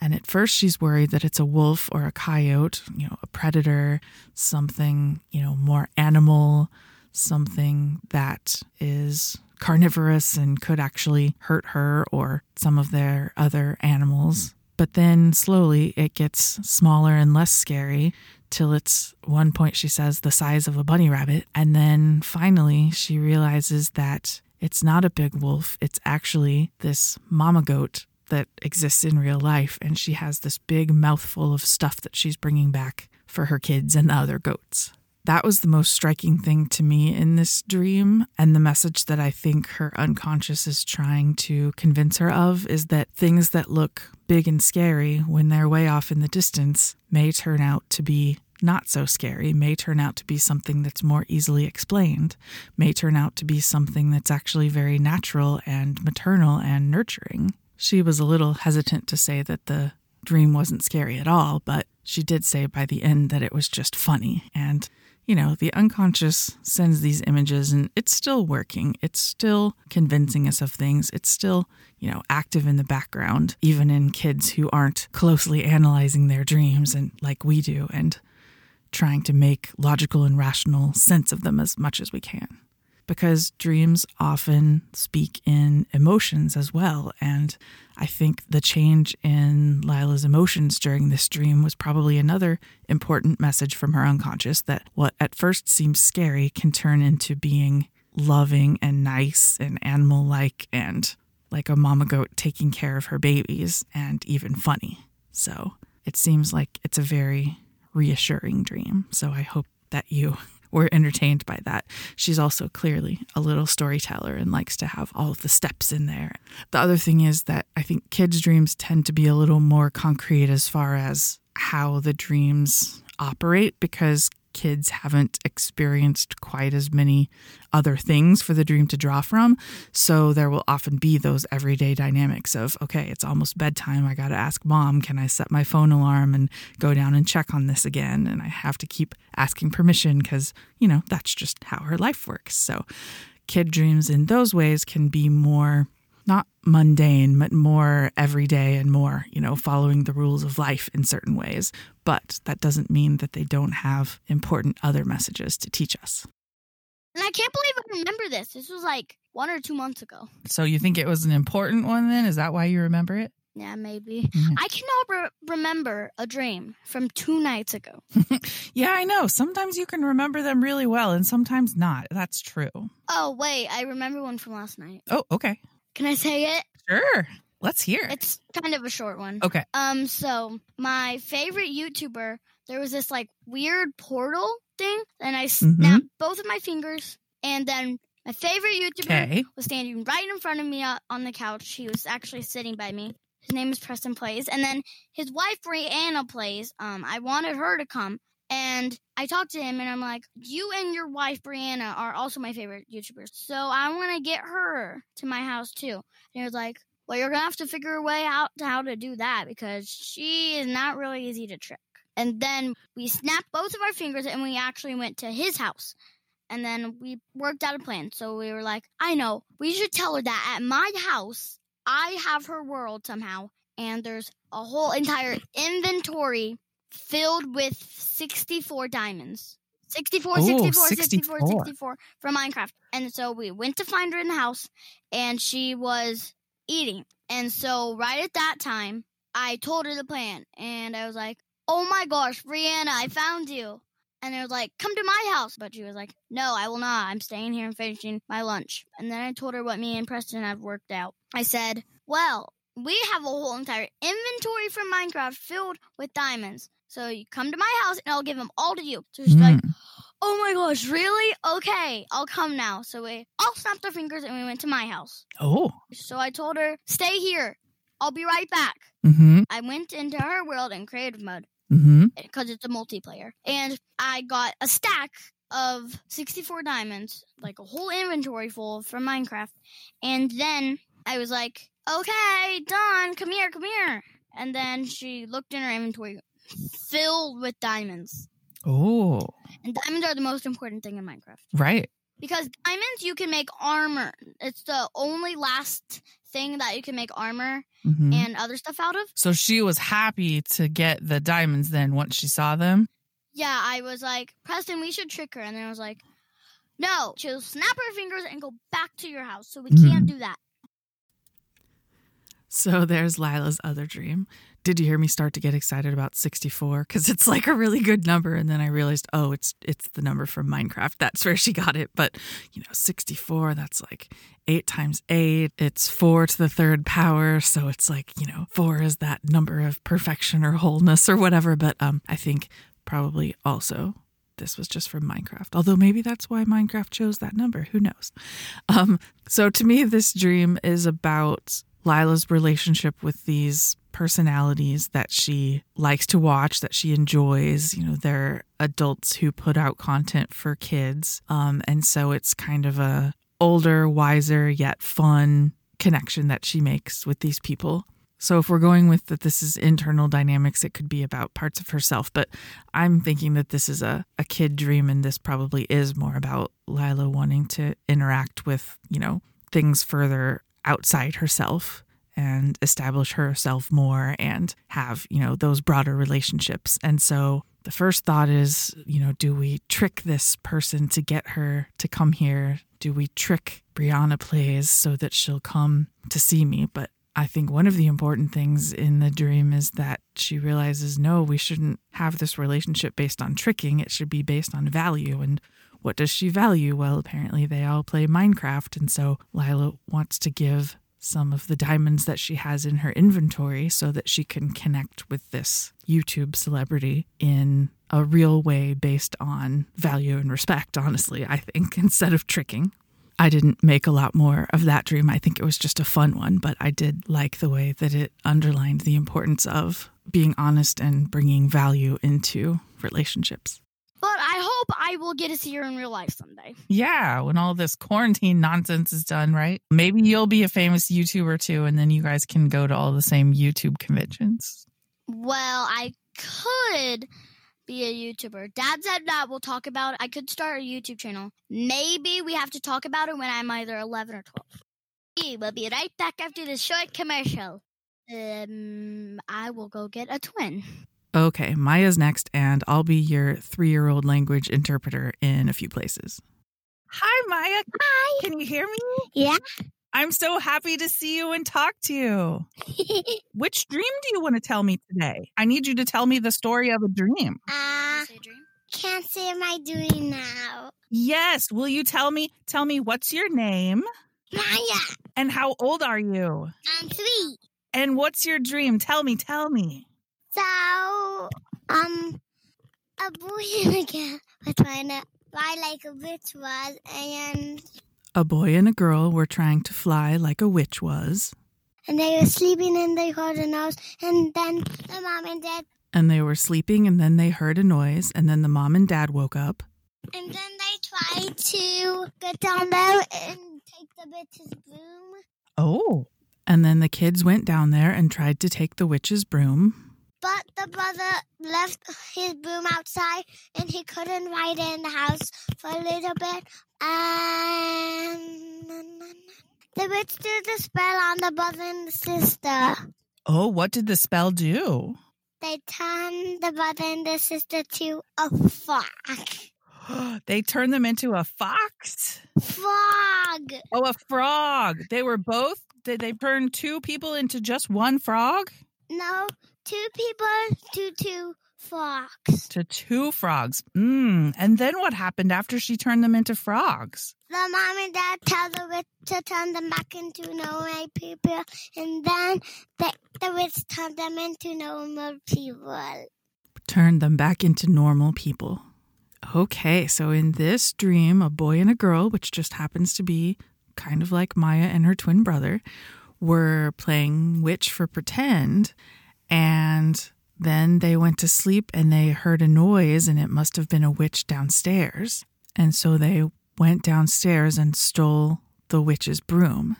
And at first, she's worried that it's a wolf or a coyote, you know, a predator, something, you know, more animal, something that is carnivorous and could actually hurt her or some of their other animals. But then slowly it gets smaller and less scary till it's one point she says the size of a bunny rabbit. And then finally she realizes that it's not a big wolf, it's actually this mama goat that exists in real life. And she has this big mouthful of stuff that she's bringing back for her kids and the other goats. That was the most striking thing to me in this dream. And the message that I think her unconscious is trying to convince her of is that things that look big and scary when they're way off in the distance may turn out to be not so scary, may turn out to be something that's more easily explained, may turn out to be something that's actually very natural and maternal and nurturing. She was a little hesitant to say that the dream wasn't scary at all, but she did say by the end that it was just funny. And, you know, the unconscious sends these images and it's still working. It's still convincing us of things. It's still, you know, active in the background, even in kids who aren't closely analyzing their dreams and like we do and trying to make logical and rational sense of them as much as we can because dreams often speak in emotions as well. And I think the change in Lila's emotions during this dream was probably another important message from her unconscious that what at first seems scary can turn into being loving and nice and animal like and like a mama goat taking care of her babies and even funny. So it seems like it's a very reassuring dream. So I hope that you were entertained by that. She's also clearly a little storyteller and likes to have all of the steps in there. The other thing is that I think kids' dreams tend to be a little more concrete as far as how the dreams operate because kids haven't experienced quite as many other things for the dream to draw from. So there will often be those everyday dynamics of, okay, it's almost bedtime. I got to ask mom, can I set my phone alarm and go down and check on this again? And I have to keep asking permission because, you know, that's just how her life works. So kid dreams in those ways can be more not mundane, but more everyday and more, you know, following the rules of life in certain ways. But that doesn't mean that they don't have important other messages to teach us.
And I can't believe I remember this. This was like one or two months ago.
So you think it was an important one then? Is that why you remember it?
Yeah, maybe.
Mhm.
I cannot re- remember a dream from two nights ago.
Yeah, I know. Sometimes you can remember them really well and sometimes not. That's true.
Oh, wait, I remember one from last night.
Oh, okay.
Can I say it?
Sure. Let's hear. it.
It's kind of a short one.
Okay.
Um, so my favorite YouTuber, there was this like weird portal thing, and I
Mm-hmm.
snapped both of my fingers, and then my favorite YouTuber
Okay.
was standing right in front of me uh, on the couch. He was actually sitting by me. His name is Preston Plays, and then his wife Brianna plays. Um, I wanted her to come, and I talked to him, and I'm like, "You and your wife Brianna are also my favorite YouTubers, so I want to get her to my house too." And he was like, "Well, you're gonna have to figure a way out to how to do that because she is not really easy to trick." And then we snapped both of our fingers, and we actually went to his house and then we worked out a plan. So we were like, I know, we should tell her that at my house, I have her world somehow, and there's a whole entire inventory filled with 64 diamonds. 64,
Ooh,
64, 64,
64.
64 from Minecraft. And so we went to find her in the house, and she was eating. And so right at that time, I told her the plan, and I was like, Oh my gosh, Brianna, I found you. And they was like, come to my house. But she was like, no, I will not. I'm staying here and finishing my lunch. And then I told her what me and Preston have worked out. I said, well, we have a whole entire inventory from Minecraft filled with diamonds. So you come to my house and I'll give them all to you. So she's like,
Mm.
oh my gosh, really? Okay, I'll come now. So we all snapped our fingers and we went to my house.
Oh.
So I told her, stay here. I'll be right back.
Mm-hmm.
I went into her world in creative mode
Mm-hmm.
because it's a multiplayer. And I got a stack of 64 diamonds, like a whole inventory full from Minecraft. And then I was like, okay, done. Come here, come here. And then she looked in her inventory filled with diamonds.
Oh.
And diamonds are the most important thing in Minecraft.
Right.
Because diamonds, you can make armor. It's the only last thing that you can make armor
Mm-hmm.
and other stuff out of.
So she was happy to get the diamonds then once she saw them.
Yeah, I was like, Preston, we should trick her. And then I was like, no, she'll snap her fingers and go back to your house. So we
Mhm.
can't do that.
So there's Lila's other dream. Did you hear me start to get excited about 64 cuz it's like a really good number and then I realized oh it's it's the number from Minecraft. That's where she got it. But you know 64 that's like 8 times 8. It's 4 to the third power, so it's like, you know, 4 is that number of perfection or wholeness or whatever, but um I think probably also this was just from Minecraft. Although maybe that's why Minecraft chose that number. Who knows? Um, so to me, this dream is about Lila's relationship with these personalities that she likes to watch, that she enjoys. You know, they're adults who put out content for kids. Um, and so it's kind of a older, wiser, yet fun connection that she makes with these people. So if we're going with that this is internal dynamics, it could be about parts of herself. But I'm thinking that this is a, a kid dream and this probably is more about Lila wanting to interact with, you know, things further outside herself and establish herself more and have, you know, those broader relationships. And so the first thought is, you know, do we trick this person to get her to come here? Do we trick Brianna plays so that she'll come to see me? But I think one of the important things in the dream is that she realizes no, we shouldn't have this relationship based on tricking. It should be based on value. And what does she value? Well, apparently they all play Minecraft. And so Lila wants to give some of the diamonds that she has in her inventory so that she can connect with this YouTube celebrity in a real way based on value and respect, honestly, I think, instead of tricking. I didn't make a lot more of that dream. I think it was just a fun one, but I did like the way that it underlined the importance of being honest and bringing value into relationships.
I hope I will get to see her in real life someday.
Yeah, when all this quarantine nonsense is done, right? Maybe you'll be a famous YouTuber too, and then you guys can go to all the same YouTube conventions.
Well, I could be a YouTuber. Dad said that we'll talk about it. I could start a YouTube channel. Maybe we have to talk about it when I'm either 11 or 12.
We'll be right back after this short commercial. Um, I will go get a twin.
Okay, Maya's next, and I'll be your three year old language interpreter in a few places. Hi, Maya.
Hi.
Can you hear me?
Yeah.
I'm so happy to see you and talk to you. Which dream do you want to tell me today? I need you to tell me the story of a dream.
uh, can't say my dream now.
Yes. Will you tell me? Tell me what's your name
Maya,
and how old are you?
I'm three.
And what's your dream? Tell me, tell me.
So, um, a boy and a girl were trying to fly like a witch was, and
A boy and a girl were trying to fly like a witch was,
and they were sleeping and they heard a noise, and then the mom and dad,
and they were sleeping, and then they heard a noise, and then the mom and dad woke up.
and then they tried to get down there and take the witch's broom.
Oh. And then the kids went down there and tried to take the witch's broom.
But the brother left his broom outside and he couldn't ride in the house for a little bit. And the witch did the spell on the brother and the sister.
Oh, what did the spell do?
They turned the brother and the sister to a fox.
they turned them into a fox?
Frog!
Oh, a frog. They were both, did they turn two people into just one frog?
No, two people to two frogs.
To two frogs. Mmm. And then what happened after she turned them into frogs?
The mom and dad tell the witch to turn them back into normal people, and then the, the witch turned them into normal people.
Turned them back into normal people. Okay, so in this dream, a boy and a girl, which just happens to be kind of like Maya and her twin brother, were playing witch for pretend. And then they went to sleep and they heard a noise, and it must have been a witch downstairs. And so they went downstairs and stole the witch's broom.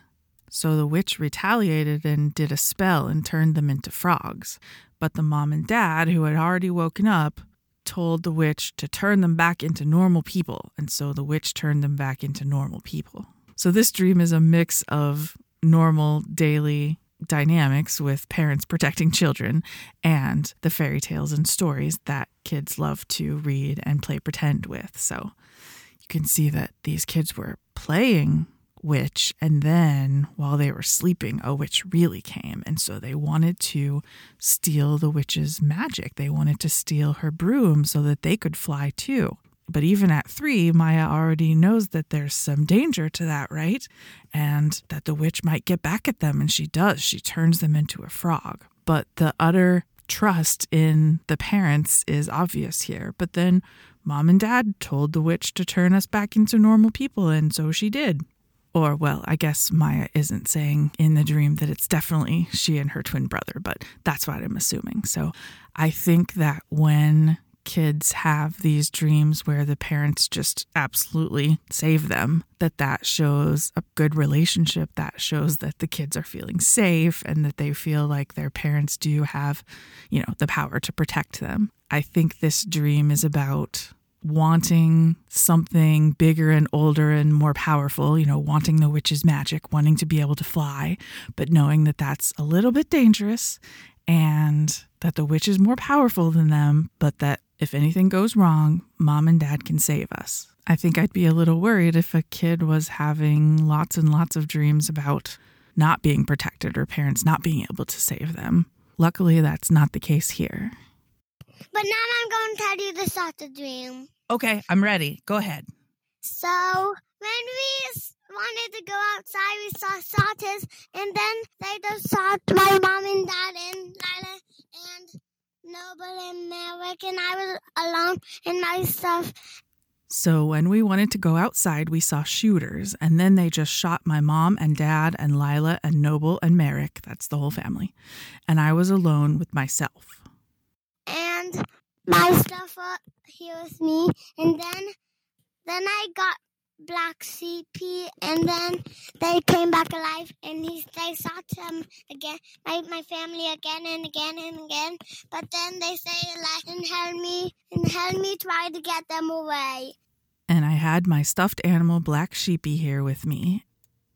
So the witch retaliated and did a spell and turned them into frogs. But the mom and dad, who had already woken up, told the witch to turn them back into normal people. And so the witch turned them back into normal people. So this dream is a mix of normal daily dynamics with parents protecting children and the fairy tales and stories that kids love to read and play pretend with. So you can see that these kids were playing witch and then while they were sleeping a witch really came. And so they wanted to steal the witch's magic. They wanted to steal her broom so that they could fly too but even at three, Maya already knows that there's some danger to that, right? And that the witch might get back at them. And she does. She turns them into a frog. But the utter trust in the parents is obvious here. But then mom and dad told the witch to turn us back into normal people. And so she did. Or, well, I guess Maya isn't saying in the dream that it's definitely she and her twin brother, but that's what I'm assuming. So I think that when kids have these dreams where the parents just absolutely save them that that shows a good relationship that shows that the kids are feeling safe and that they feel like their parents do have you know the power to protect them. I think this dream is about wanting something bigger and older and more powerful, you know, wanting the witch's magic, wanting to be able to fly, but knowing that that's a little bit dangerous and that the witch is more powerful than them, but that if anything goes wrong, mom and dad can save us. I think I'd be a little worried if a kid was having lots and lots of dreams about not being protected or parents not being able to save them. Luckily, that's not the case here.
But now I'm going to tell you the of dream.
Okay, I'm ready. Go ahead.
So when we wanted to go outside, we saw sauters, and then they just saw my mom and dad and Lila and Noble and Merrick, and I was alone in my stuff.
So, when we wanted to go outside, we saw shooters, and then they just shot my mom and dad and Lila and Noble and Merrick. That's the whole family. And I was alone with myself.
and my stuff uh, up here with me, and then then I got Black Sheepy, and then they came back alive, and he they saw them um, again, my my family again and again and again, but then they say like and help me and help me try to get them away.
And I had my stuffed animal, Black Sheepy, here with me.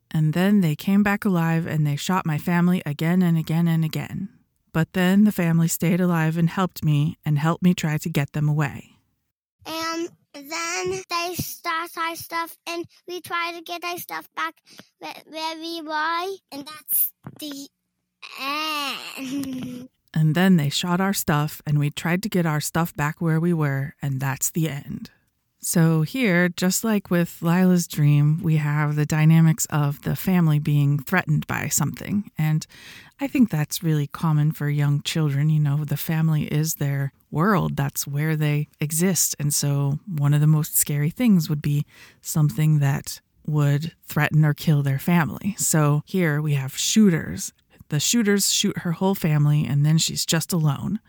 And then they came back alive and they shot my family again and again and again. But then the family stayed alive and helped me and helped me try to get them away.
And then they start our stuff, and we try to get our stuff back where, we were, and that's the end.
And then they shot our stuff and we tried to get our stuff back where we were, and that's the end. So, here, just like with Lila's dream, we have the dynamics of the family being threatened by something. And I think that's really common for young children. You know, the family is their world, that's where they exist. And so, one of the most scary things would be something that would threaten or kill their family. So, here we have shooters. The shooters shoot her whole family, and then she's just alone.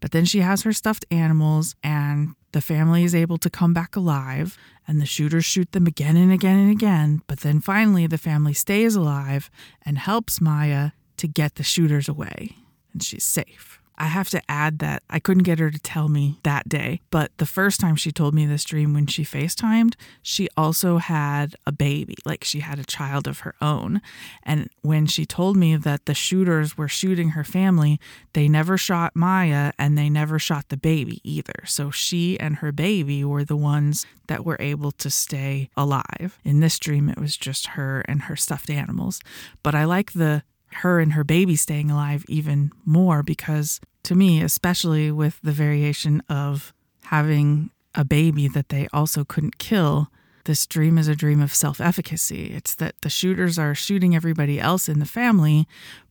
But then she has her stuffed animals, and the family is able to come back alive, and the shooters shoot them again and again and again. But then finally, the family stays alive and helps Maya to get the shooters away, and she's safe. I have to add that I couldn't get her to tell me that day, but the first time she told me this dream when she FaceTimed, she also had a baby, like she had a child of her own. And when she told me that the shooters were shooting her family, they never shot Maya and they never shot the baby either. So she and her baby were the ones that were able to stay alive. In this dream, it was just her and her stuffed animals. But I like the her and her baby staying alive even more because to me, especially with the variation of having a baby that they also couldn't kill, this dream is a dream of self efficacy. It's that the shooters are shooting everybody else in the family,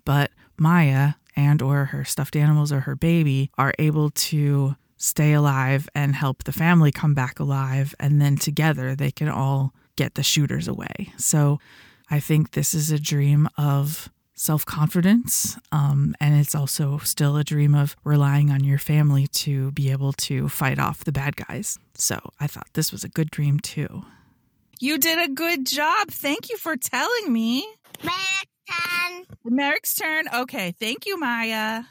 but Maya and or her stuffed animals or her baby are able to stay alive and help the family come back alive and then together they can all get the shooters away. So I think this is a dream of self confidence. Um, and it's also still a dream of relying on your family to be able to fight off the bad guys. So I thought this was a good dream too.
You did a good job. Thank you for telling me.
Merrick's turn.
Merrick's turn. Okay. Thank you, Maya.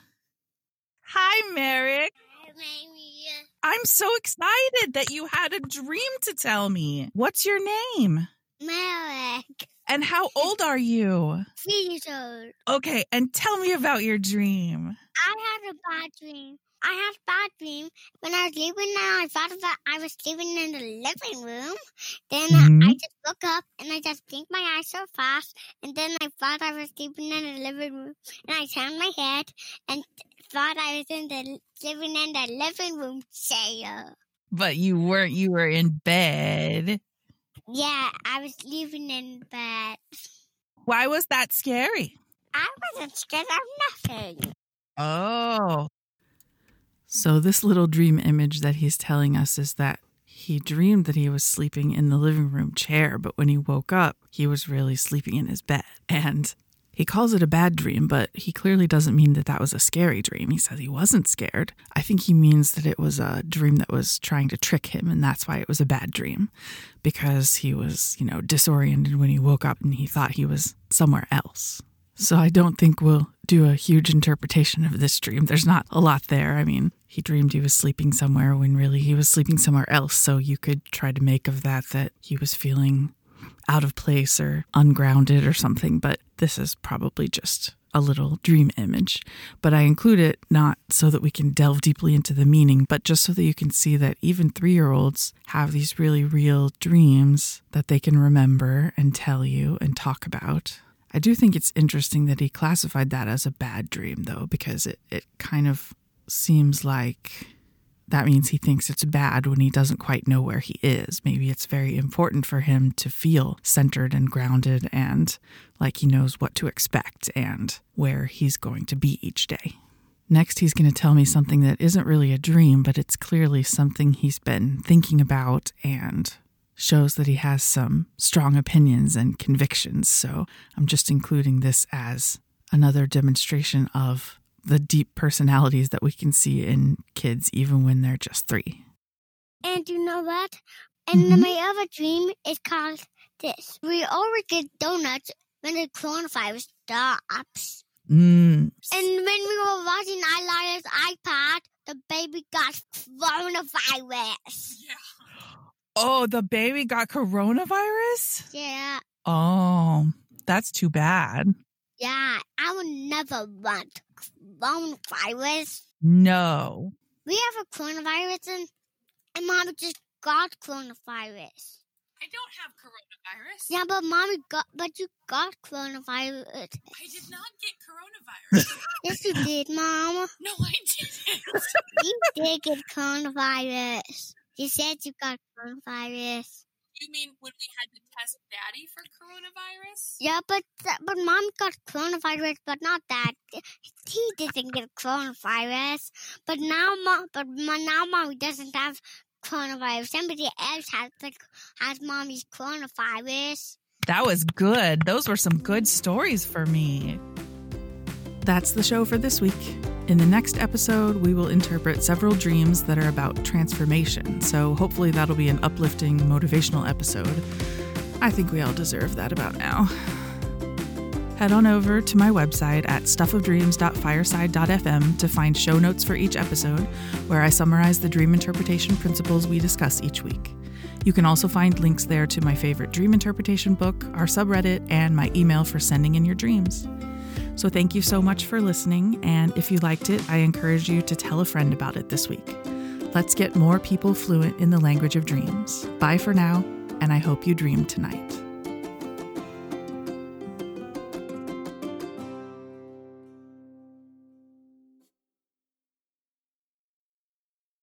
Hi, Merrick. Hi, Maya. I'm so excited that you had a dream to tell me. What's your name?
Merrick.
And how old are you?
Three years old.
Okay, and tell me about your dream.
I had a bad dream. I had a bad dream when I was sleeping and I thought that I was sleeping in the living room. Then
Mhm.
I just woke up and I just blinked my eyes so fast and then I thought I was sleeping in the living room and I turned my head and thought I was in the living in the living room chair.
But you weren't, you were in bed.
Yeah, I was sleeping in bed.
Why was that scary?
I wasn't scared of nothing.
Oh,
So, this little dream image that he's telling us is that he dreamed that he was sleeping in the living room chair, but when he woke up, he was really sleeping in his bed. And he calls it a bad dream, but he clearly doesn't mean that that was a scary dream. He says he wasn't scared. I think he means that it was a dream that was trying to trick him, and that's why it was a bad dream, because he was, you know, disoriented when he woke up and he thought he was somewhere else. So I don't think we'll do a huge interpretation of this dream. There's not a lot there. I mean, he dreamed he was sleeping somewhere when really he was sleeping somewhere else. So you could try to make of that that he was feeling out of place or ungrounded or something. But this is probably just a little dream image. But I include it not so that we can delve deeply into the meaning, but just so that you can see that even three year olds have these really real dreams that they can remember and tell you and talk about. I do think it's interesting that he classified that as a bad dream, though, because it, it kind of seems like that means he thinks it's bad when he doesn't quite know where he is. Maybe it's very important for him to feel centered and grounded and like he knows what to expect and where he's going to be each day. Next, he's going to tell me something that isn't really a dream, but it's clearly something he's been thinking about and shows that he has some strong opinions and convictions. So I'm just including this as another demonstration of the deep personalities that we can see in kids even when they're just three.
And you know what? And
Mhm.
my other dream is called this. We always get donuts when the coronavirus stops.
mm.
And when we were watching Elias iPad, the baby got coronavirus. Yeah.
oh, the baby got coronavirus?
Yeah.
Oh, That's too bad.
Yeah, I would never want coronavirus.
No.
We have a coronavirus and, and Mom just got coronavirus.
I don't have coronavirus.
Yeah, but mommy got, but you got coronavirus.
I did not get coronavirus.
yes, you did, mom.
No, I didn't.
you did get coronavirus. You said you got coronavirus.
You mean when we had to test Daddy for coronavirus?
Yeah, but but mom got coronavirus, but not that. He didn't get coronavirus. But now, mom, but now mommy doesn't have coronavirus. Somebody else has the, has mommy's coronavirus.
That was good. Those were some good stories for me.
That's the show for this week. In the next episode, we will interpret several dreams that are about transformation, so hopefully that'll be an uplifting, motivational episode. I think we all deserve that about now head on over to my website at stuffofdreams.fireside.fm to find show notes for each episode, where I summarize the dream interpretation principles we discuss each week. You can also find links there to my favorite dream interpretation book, our subreddit, and my email for sending in your dreams. So, thank you so much for listening, and if you liked it, I encourage you to tell a friend about it this week. Let's get more people fluent in the language of dreams. Bye for now, and I hope you dream tonight.